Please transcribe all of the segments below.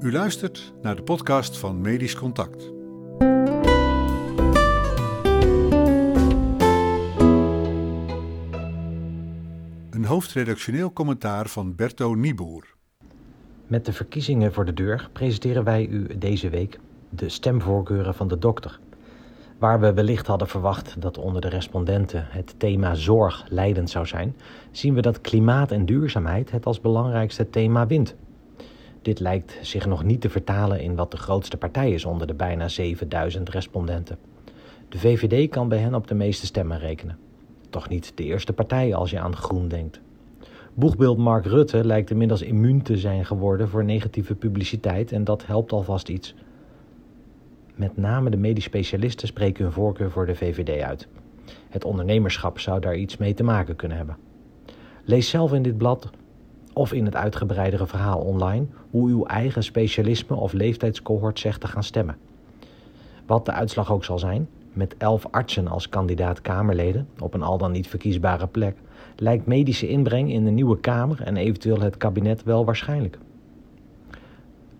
U luistert naar de podcast van Medisch Contact. Een hoofdredactioneel commentaar van Berto Nieboer. Met de verkiezingen voor de deur presenteren wij u deze week de stemvoorkeuren van de dokter. Waar we wellicht hadden verwacht dat onder de respondenten het thema zorg leidend zou zijn, zien we dat klimaat en duurzaamheid het als belangrijkste thema wint. Dit lijkt zich nog niet te vertalen in wat de grootste partij is onder de bijna 7000 respondenten. De VVD kan bij hen op de meeste stemmen rekenen. Toch niet de eerste partij als je aan groen denkt. Boegbeeld Mark Rutte lijkt inmiddels immuun te zijn geworden voor negatieve publiciteit en dat helpt alvast iets. Met name de medisch specialisten spreken hun voorkeur voor de VVD uit. Het ondernemerschap zou daar iets mee te maken kunnen hebben. Lees zelf in dit blad of in het uitgebreidere verhaal online hoe uw eigen specialisme of leeftijdscohort zegt te gaan stemmen. Wat de uitslag ook zal zijn, met elf artsen als kandidaat Kamerleden op een al dan niet verkiesbare plek, lijkt medische inbreng in de nieuwe Kamer en eventueel het kabinet wel waarschijnlijk.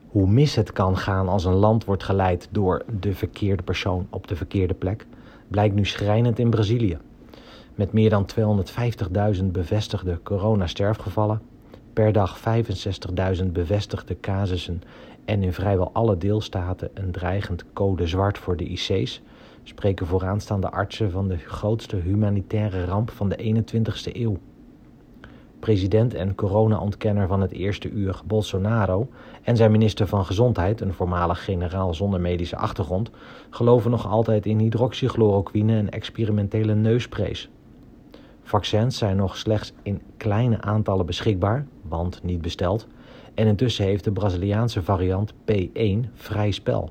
Hoe mis het kan gaan als een land wordt geleid door de verkeerde persoon op de verkeerde plek, blijkt nu schrijnend in Brazilië. Met meer dan 250.000 bevestigde coronasterfgevallen, per dag 65.000 bevestigde casussen en in vrijwel alle deelstaten een dreigend code zwart voor de IC's, spreken vooraanstaande artsen van de grootste humanitaire ramp van de 21ste eeuw. President en corona-ontkenner van het eerste uur, Bolsonaro, en zijn minister van Gezondheid, een voormalig generaal zonder medische achtergrond, geloven nog altijd in hydroxychloroquine en experimentele neusprays. Vaccins zijn nog slechts in kleine aantallen beschikbaar, want niet besteld, en intussen heeft de Braziliaanse variant P1 vrij spel.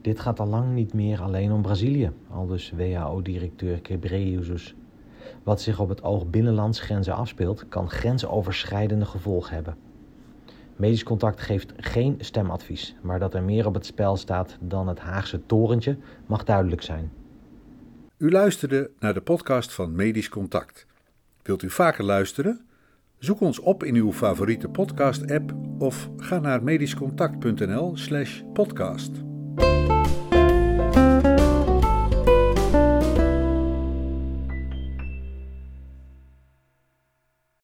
Dit gaat al lang niet meer alleen om Brazilië, aldus WHO-directeur Quebreyesus. Wat zich op het oog binnenlandsgrenzen afspeelt, kan grensoverschrijdende gevolgen hebben. Medisch Contact geeft geen stemadvies, maar dat er meer op het spel staat dan het Haagse torentje mag duidelijk zijn. U luisterde naar de podcast van Medisch Contact. Wilt u vaker luisteren? Zoek ons op in uw favoriete podcast-app of ga naar medischcontact.nl/podcast.